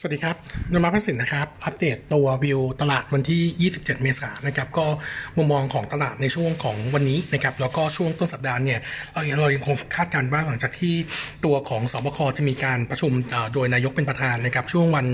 สวัสดีครับนมาพัสินนะครับ อัปเดตตัววิวตลาดวันที่ 27 เมษายนนะครับก็มุมมองของตลาดในช่วงของวันนี้นะครับแล้วก็ช่วงต้นสัปดาห์เนี่ยเราเรายังคงคาดการณ์ว่าหลังจากที่ตัวของสบคจะมีการประชุมโดยนายกเป็นประธานนะครับช่วงวัน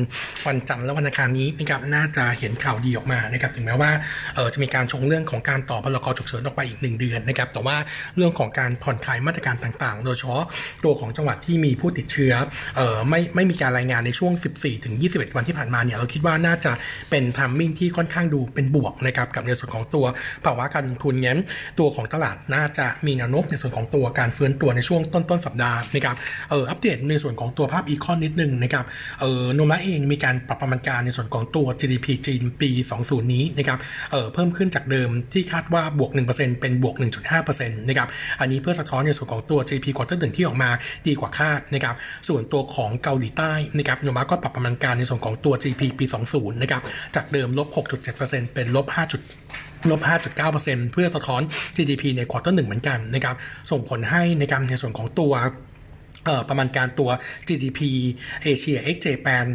วันจันทร์และวันอังคารนี้นะครับน่าจะเห็นข่าวดีออกมานะครับถึงแม้ว่าเออจะมีการชงเรื่องของการต่อพลกรฉุกเฉินออกไปอีกหนึ่งเดือนนะครับแต่ว่าเรื่องของการผ่อนคลายมาตรการต่างๆ โดยเฉพาะตัวของจังหวัดที่มีผู้ติดเชื้อเออไม่ไม่มีการรายงานในช่วง 14ถึง 21 วันที่ผ่านมาเนี่ยเราคิดว่าน่าจะเป็นทัมมิ่งที่ค่อนข้างดูเป็นบวกนะครับกับในส่วนของตัวภาวะการลงทุนงั้นตัวของตลาดน่าจะมีแนวโน้มในส่วนของตัวการฟื้นตัวในช่วงต้นต้นสัปดาห์นะครับเอออัปเดตในส่วนของตัวภาพอีคอนนิดนึงนะครับเออโนมาเองมีการปรับประมาณการในส่วนของตัว GDP จีนปี 20 นี้นะครับเออเพิ่มขึ้นจากเดิมที่คาดว่าบวก 1%เป็นบวก 1.5%นะครับอันนี้เพื่อสะท้อนในส่วนของตัว GDP quarter หนึ่งที่ออกมาดีกว่าคาดนะครับส่วนตัวของเกาหลีใต้นะครับโนมูระก็ปรับประมาณการในส่วนของตัว GDP ปี 20 นะครับ จากเดิมลบ 6.7%เป็นลบ 5. ลบ 5.9%เพื่อสะท้อน GDP ใน quarter หนึ่งเหมือนกันนะครับ ส่งผลให้ในการในส่วนของตัวประมาณการตัว GDP Asia ex Japan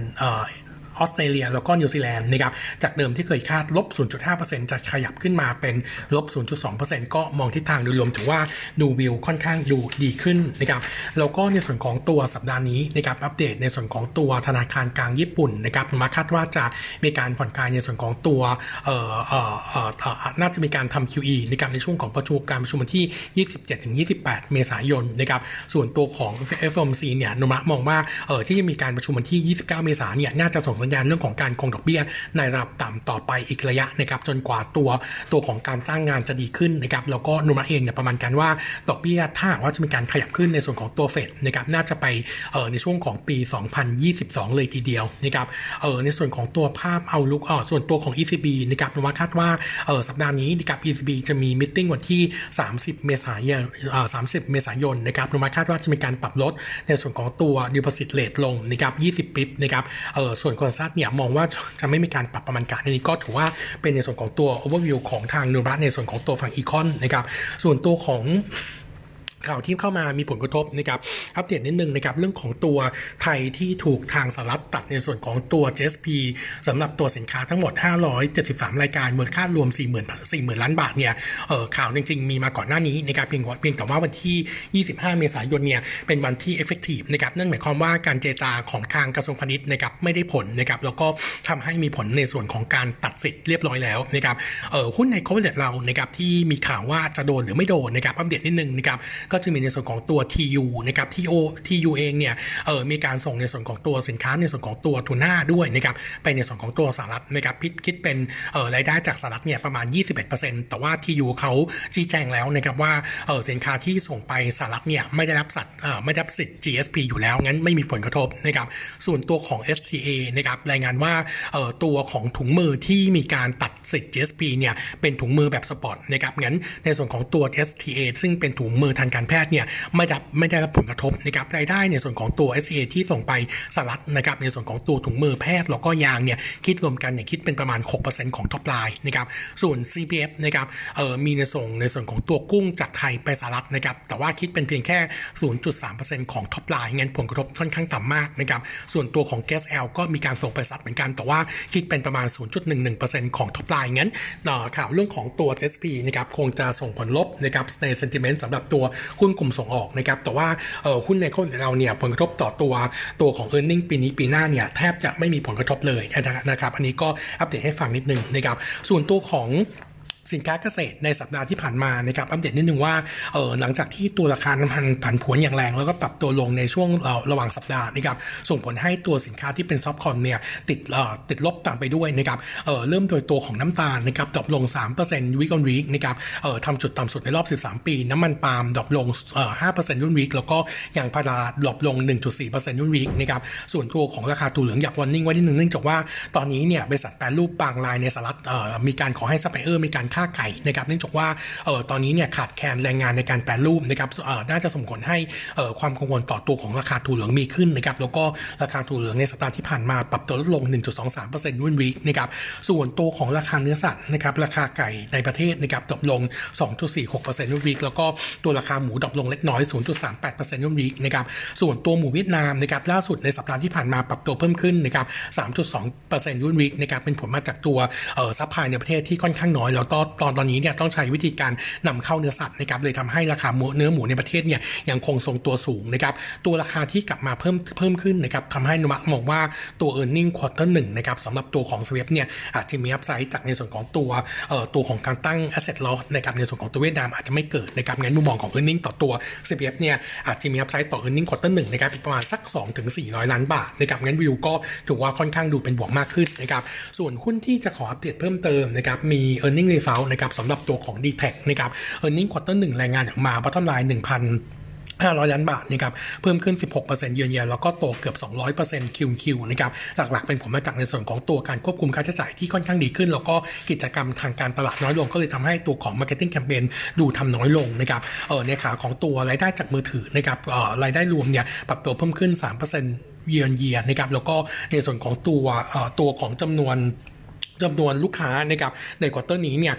ออสเตรเลียแล้วก็นิวซีแลนด์นะครับจากเดิมที่เคยคาดลบ 0.5%จะขยับขึ้นมาเป็นลบ 0.2%ก็มองทิศทางโดยรวมถือว่าดูวิวค่อนข้างดูดีขึ้นนะครับแล้วก็ในส่วนของตัวสัปดาห์นี้นะครับอัปเดตในส่วนของตัวธนาคารกลางญี่ปุ่นนะครับมาคาดว่าจะมีการผ่อนคลายในส่วนของตัวเอ่อเอ่อเอ่อน่าจะมีการทำ QE ในการในช่วงของประชุมการประชุมวันที่ 27-28 เมษายนนะครับส่วนตัวของ FOMC เนี่ยนมะมองว่าเออที่จะมีการประชุมวันที่ 29 เมษายนเนี่ยน่าจะส่งสัญญาณเรื่องของการคงดอกเบี้ย ในระดับต่ำต่อไปอีกระยะนะครับจนกว่าตัวตัวของการจ้างงานจะดีขึ้นนะครับแล้วก็นุมาเองเนี่ยประมาณการว่าดอกเบี้ยถ้าว่าจะมีการขยับขึ้นในส่วนของตัวเฟดนะครับน่าจะไปเออในช่วงของปี 2022 เลยทีเดียวนะครับเออในส่วนของตัวภาพเอาลุกออส่วนตัวของ ECB นะครับนุมาคาดว่าเออสัปดาห์นี้นะครับ ECB จะมีมิ팅วันที่ 30 เมษายนเออ30 เมษายนนะครับโนมูระคาดว่าจะมีการปรับลดในส่วนของตัว deposit rate ลงนะครับ 20 bps นะครับเออส่วน consensus เนี่ยมองว่าจะไม่มีการปรับประมาณการในนี้ก็ถือว่าเป็นในส่วนของตัว overview ของทางโนมูระในส่วนของตัวฝั่ง econ นะครับส่วนตัวของ ข่าวที่เข้ามามีผลกระทบนะครับอัปเดตนิดนึงนะครับเรื่องของตัวไทยที่ถูกทางสหรัฐตัดในส่วนของตัว GSP สำหรับตัวสินค้าทั้งหมด 573 รายการมูลค่ารวม 40,000 0 ล้านบาทเนี่ยเออข่าวจริง ๆ มีมาก่อนหน้านี้นะครับเพียงเพียงแต่ว่าวันที่ 25 เมษายนเนี่ยเป็นวันที่ effective นะครับนั่นหมายความว่าการเจรจาของทางกระทรวงพาณิชย์นะครับไม่ได้ผลนะครับแล้วก็ทำให้มีผลในส่วนของการตัดสิทธิ์เรียบร้อยแล้วนะครับเออหุ้นในโคเวเรานะครับที่มีข่าวว่าจะโดนหรือไม่โดนนะครับอัปเดตนิดนึงนะครับก็จะมีในส่วนของตัว TU นะครับที่โอ TU เองเนี่ยเออมีการส่งในส่วนของตัวสินค้าในส่วนของตัวทูน่าด้วยนะครับไปในส่วนของตัวสหรัฐนะครับพิคิดเป็นเออรายได้จากสหรัฐเนี่ยประมาณ 21%แต่ว่า TU เขาชี้แจงแล้วนะครับว่าเออสินค้าที่ส่งไปสหรัฐเนี่ยไม่ได้รับสัตว์เออไม่ได้รับสิทธิ์ GSP อยู่แล้ว งั้นไม่มีผลกระทบนะครับส่วนตัวของ STA นะครับรายงานว่าเออตัวของถุงมือที่มีการตัดสิทธิ์ GSP เนี่ยเป็นถุงมือแบบสปอร์ตนะครับงั้นในส่วนของตัว STA ซึ่งเป็นถุงมือทางการแพทย์เนี่ยไม่ได้ไม่ได้รับผลกระทบนะครับรายได้ในส่วนของตัว SA ที่ส่งไปสหรัฐนะครับในส่วนของตัวถุงมือแพทย์แล้วก็ยางเนี่ยคิดรวมกันเนี่ยคิดเป็นประมาณ 6%ของท็อปไลน์นะครับส่วน CPF นะครับเอ่อมีในส่งในส่วนของตัวกุ้งจากไทยไปสหรัฐนะครับแต่ว่าคิดเป็นเพียงแค่ 0.3%ของ top line งั้นผลกระทบค่อนข้างต่ำมากนะครับส่วนตัวของ Gas L ก็มีการส่งไปสหรัฐเหมือนกันแต่ว่าคิดเป็นประมาณ 0.11%ของ top line งั้นข่าวเรื่องของตัว GSP นะครับคงจะส่งผลลบนะครับใน sentiment สำหรับตัวหุ้นกลุ่มส่งออกนะครับแต่ว่าหุ้นในของเราเนี่ยผลกระทบต่อตัวตัวของ e a r n i n g ปีนี้ปีหน้าเนี่ยแทบจะไม่มีผลกระทบเลยนะครับอันนี้ก็อัปเดตให้ฟังนิดนึงนะครับส่วนตัวของ สินค้าเกษตรในสัปดาห์ที่ผ่านมานะครับอัปเดตนิดนึงว่าเออหลังจากที่ตัวราคาน้ำมันผันผวนอย่างแรง แล้วก็ปรับตัวลงในช่วงระหว่างสัปดาห์นะครับส่งผลให้ตัวสินค้าที่เป็น soft comm เนี่ยติดเอ่อติดลบตามไปด้วยนะครับเออเริ่มโดยตัวของน้ำตาลนะครับ drop ลง 3% week on week นะครับเออทำจุดต่ำสุดในรอบ 13 ปี น้ำมันปาล์ม drop ลงเอ่อ5% week on week แล้วก็ยางพารา drop ลง 1.4% week on week นะครับส่วนตัวของราคาถั่วเหลืองอยาก warning ไว้นิดนึงเนื่องจากว่าตอนนี้เนี่ยบริษัทแปรรูปบางรายในสหรัฐเอ่อมีการขอให้ซัพพลายเออร์มีการฆ่าไก่นะครับเนื่องจากว่าเออตอนนี้เนี่ยขาดแคลนแรงงานในการแปรรูปนะครับเออน่าจะส่งผลให้เออความกังวลต่อตัวของราคาถั่วเหลืองมีขึ้นนะครับแล้วก็ราคาถั่วเหลืองในสัปดาห์ที่ผ่านมาปรับตัวลดลง 1.23% week on week นะครับส่วนตัวของราคาเนื้อสัตว์นะครับราคาไก่ในประเทศนะครับ drop ลง 2.46% week on week แล้วก็ตัวราคาหมู drop ลงเล็กน้อย 0.38% week on week นะครับส่วนตัวหมูเวียดนามนะครับล่าสุดในสัปดาห์ที่ผ่านมาปรับตัวเพิ่มขึ้นนะครับ3.2% week on week นะครับเป็นผลมาจากตัวเออ supply ในประเทศที่ค่อนข้างน้อยแล้วตอนตอนตอนนี้เนี่ยต้องใช้วิธีการนำเข้าเนื้อสัตว์นะครับเลยทำให้ราคาเนื้อหมูในประเทศเนี่ยยังคงทรงตัวสูงนะครับตัวราคาที่กลับมาเพิ่มเพิ่มขึ้นนะครับทำให้นุมักมองว่าตัว e a r n i n g quarter หนึ่งนะครับสำหรับตัวของสวีปเนี่ยอาจจะมีอัพไซด์จากในส่วนของตัวเอ่อตัวของการตั้ง asset loss นะครับในส่วนของตัวเวียดนามอาจจะไม่เกิดนะครับงั้นมุมมองของ e a r n i n g ต่อตัวสวีปเนี่ยอาจจะมีอัพไซด์ต่อ e a r n i n g quarter หนึ่งนะครับประมาณสัก2ถึง400 ล้านบาทนะครับงั้นวิวก็ถือว่าค่อนข้างดูเป็นบวกมากขึ้นนะครับส่วนหุ้นที่จะขออัปเดตเพิ่มเติมนะครับมี e a r n i n g result นะครับสำหรับตัวของ d t แทนะครับ e a r n i n g quarter หนึ่งรายงานออกมา bottom line 1,000 500 ล้านบาทนะครับเพิ่มขึ้น 16%เยือนเยียแล้วก็โตเกือบ 200%คิวคิวนะครับหลักๆ เป็นผลมาจากในส่วนของตัวการควบคุมค่าใช้จ่ายที่ค่อนข้างดีขึ้น แล้วก็กิจกรรมทางการตลาดน้อยลง ก็เลยทำให้ตัวของ Marketing Campaign ดูทำน้อยลงนะครับเออในขาของตัวรายได้จากมือถือนะครับเออรายได้รวมเนี่ยปรับตัวเพิ่มขึ้น 3%เยือนเยียนะครับแล้วก็ในส่วนของตัวเออตัวของจำนวน จำนวนลูกค้านะครับใน quarter นี้เนี่ย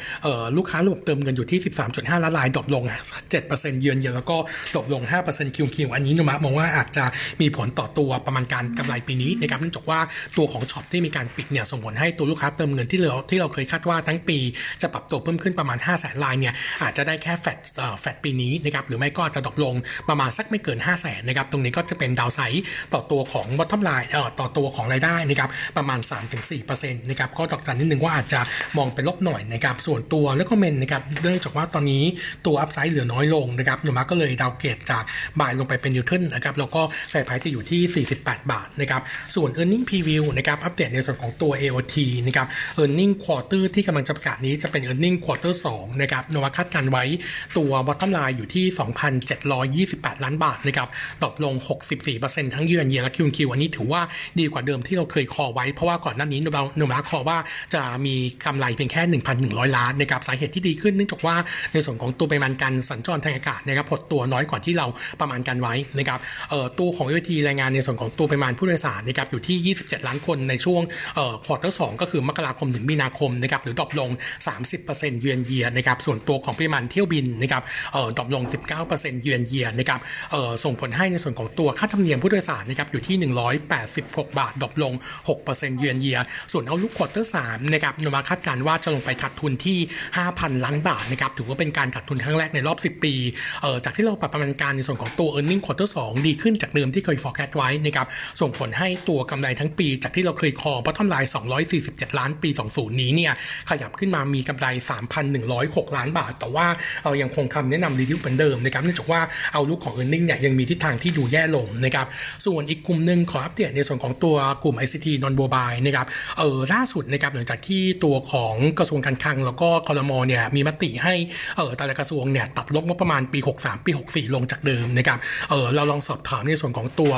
ลูกค้าระบบเติมเงินอยู่ที่ 13.5 ล้านราย drop ลง 7%เยือนเยียแล้วก็ drop ลง 5%คิวคิวอันนี้โนมูระมองว่าอาจจะมีผลต่อตัวประมาณการกำไรปีนี้นะครับเนื่องจากว่าตัวของ shop ที่มีการปิดเนี่ยส่งผลให้ตัวลูกค้าเติมเงินที่เราที่เราเคยคาดว่าทั้งปี จะปรับตัวเพิ่มขึ้นประมาณ5แสนรายเนี่ยอาจจะได้แค่ flat flat ปีนี้นะครับหรือไม่ก็จะ drop ลงประมาณสักไม่เกิน5แสนนะครับตรงนี้ก็จะเป็น downsideต่อตัวของ bottom line ต่อตัวของรายได้นะครับประมาณ 3-4%นะครับก็ดอกจันนิดนึงว่าอาจจะมองเป็นลบหน่อยนะครับส่วนตัว recommend นะครับเนื่องจากว่าตอนนี้ตัว upside เหลือน้อยลงนะครับโนมูระก็เลย downgrade จาก buy ลงไปเป็น neutral นะครับแล้วก็ fair price จะอยู่ที่ 48 บาทนะครับส่วน e a r n i n g Preview นะครับอัปเดตในส่วนของตัว AOT นะครับ e a r n i n g Quarter ที่กำลังจะประกาศนี้จะเป็น e a r n i n g Quarter 2นะครับโนมูระคาดการณ์ไว้ตัว Bottom Line อยู่ที่ 2,728 ล้านบาทนะครับ drop ลง 64%ทั้งเยือนเยียและคิวคิวอันนี้ถือว่าดีกว่าเดิมที่เราเคย call ไว้เพราะว่าก่อนหน้านี้โนมูระ call ว่าจะมีกำไรเพียงแค่ 1,100 ล้านนะครับสาเหตุที่ดีขึ้นเนื่องจากว่าในส่วนของตัวปริมาณการสัญจรทางอากาศนะครับหดตัวน้อยกว่าที่เราประมาณกันไว้นะครับตัวของ AOT รายงานในส่วนของตัวปริมาณผู้โดยสารนะครับอยู่ที่ 27 ล้านคนในช่วงเอ่อควอเตอร์สก็คือมกราคมถึงมีนาคมนะครับหรือ drop ลง 30%เยือนเยียนะครับส่วนตัวของปริมาณเที่ยวบินนะครับdrop ลง 19%เยือนเยียนะครับส่งผลให้ในส่วนของตัวค่าธรรมเนียมผู้โดยสารนะครับอยู่ที่ 186 บาท drop ลง 6%เยือนเยียส่วน outlook quarter 3นะครับโนมูระคาดการณ์ว่าจะลงไปขาดทุนที่ 5,000 ล้านบาทนะครับถือว่าเป็นการขาดทุนครั้งแรกในรอบ 10 ปีเอ่อจากที่เราปรับประมาณการในส่วนของตัว e a r n i n g quarter 2ดีขึ้นจากเดิมที่เคย forecast ไว้นะครับส่งผลให้ตัวกำไรทั้งปี จากที่เราเคยคอ bottom line 247 ล้านปี 20 นี้เนี่ยขยับขึ้นมามีกำไร 3,106 ล้านบาท แต่ว่าเรายังคงคำแนะนำรีวิวเหมือนเดิมนะครับเนื่องจากว่าเอาลุกของ e a r n i n g เนี่ยยังมีทิศทางที่ดูแย่ลงนะครับส่วนอีกกลุ่มหนึ่งขออัปเดตในส่วนของตัวกลุ่ม ICT non mobile นะครับเออล่าสุดนะครับลังจากที่ตัวของกระทรวงการคลัง แล้วก็คอรมอเนี่ยมีมติให้เออแต่ละกระทรวงเนี่ยตัดลบงบประมาณปี 63 ปี 64 ลงจากเดิมนะครับเออเราลองสอบถามในส่วนของตัว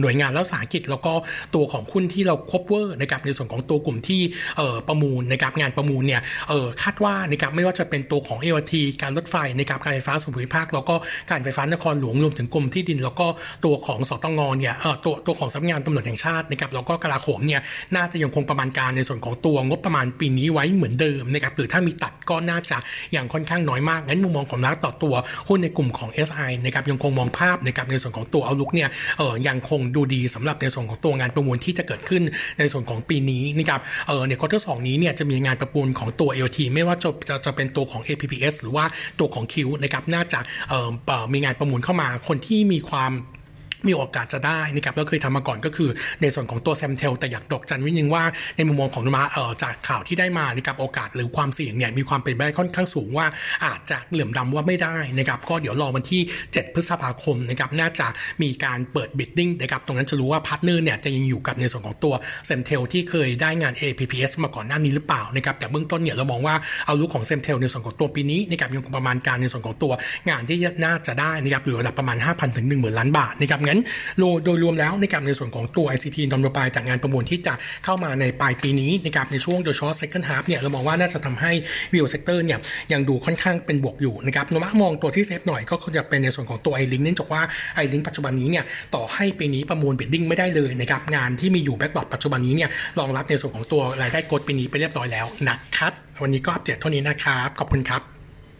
หน่วยงานรัฐสาหกิจ แล้วก็ตัวของหุ้นที่เราคบเวอร์นะครับในส่วนของตัวกลุ่มที่เออประมูลนะครับงานประมูลเนี่ยเออคาดว่านะครับไม่ว่าจะเป็นตัวของ AOT การรถไฟนะครับการไฟฟ้าส่วนภูมิภาค แล้วก็การไฟฟ้านครหลวงรวมถึงกรมที่ดิน แล้วก็ตัวของสตงเนี่ยเออตัวตัวของสำนักงานตำรวจแห่งชาตินะครับแล้วก็กลาโหมเนี่ยน่าจะยังคงประมาณการในส่วนของตัวงบประมาณปีนี้ไว้เหมือนเดิมนะครับหรือถ้ามีตัดก็น่าจะอย่างค่อนข้างน้อยมากงั้นมุมมองของนักต่อตัวหุ้นในกลุ่มของ SI นะครับยังคงมองภาพนะครับในส่วนของตัวเอาลุกเนี่ยเออยังคงดูดีสำหรับในส่วนของตัวงานประมูลที่จะเกิดขึ้นในส่วนของปีนี้นะครับเออในควอเตอร์สนี้เนี่ยจะมีงานประมูลของตัว LT ไม่ว่าจะจะจะเป็นตัวของ APPS หรือว่าตัวของ Q นะครับน่าจะเออมีงานประมูลเข้ามาคนที่มีความ มีโอกาสจะได้นะครับแล้วเคยทำมาก่อนก็คือในส่วนของตัวแซมเทลแต่อยากดอกจันวินึงว่าในมุมมองของนุมาเอ่อจากข่าวที่ได้มานะครับโอกาสหรือความเสี่ยงเนี่ยมีความเป็นไปได้ค่อนข้างสูงว่าอาจจะเหลื่อมดำว่าไม่ได้นะครับก็เดี๋ยวรอวันที่ 7 พฤษภาคมนะครับน่าจะมีการเปิด bidding นะครับตรงนั้นจะรู้ว่า partner เนี่ยจะยังอยู่กับในส่วนของตัวแซมเทลที่เคยได้งาน APPS มาก่อนหน้านี้หรือเปล่านะครับแต่เบื้องต้นเนี่ยเรามองว่า outlook ของแซมเทลในส่วนของตัวปีนี้นะครับยังคงประมาณการในส่วนของตัวงานที่น่าจะได้นะครับอยู่ระดับประมาณ 5,000ถึง10,000ล้านบาทนะครับนั้นโดยรวมแล้วนะครับในส่วนของตัว ICT นำโยบายจากงานประมูลที่จะเข้ามาในปลายปีนี้นะครับในช่วงโดยเฉพาะ second half เนี่ยเรามองว่าน่าจะทำให้ view sector เนี่ยยังดูค่อนข้างเป็นบวกอยู่นะครับนวะมองตัวที่เซฟหน่อยก็จะเป็นในส่วนของตัว iLink เนื่องจากว่า iLink ปัจจุบันนี้เนี่ยต่อให้ปีนี้ประมูล bidding ไม่ได้เลยนะครับงานที่มีอยู่ backlog ปัจจุบันนี้เนี่ยรองรับในส่วนของตัวรายได้กดปีนี้ไปเรียบร้อยแล้วนะครับวันนี้ก็อัปเดตเท่านี้นะครับขอบคุณครับ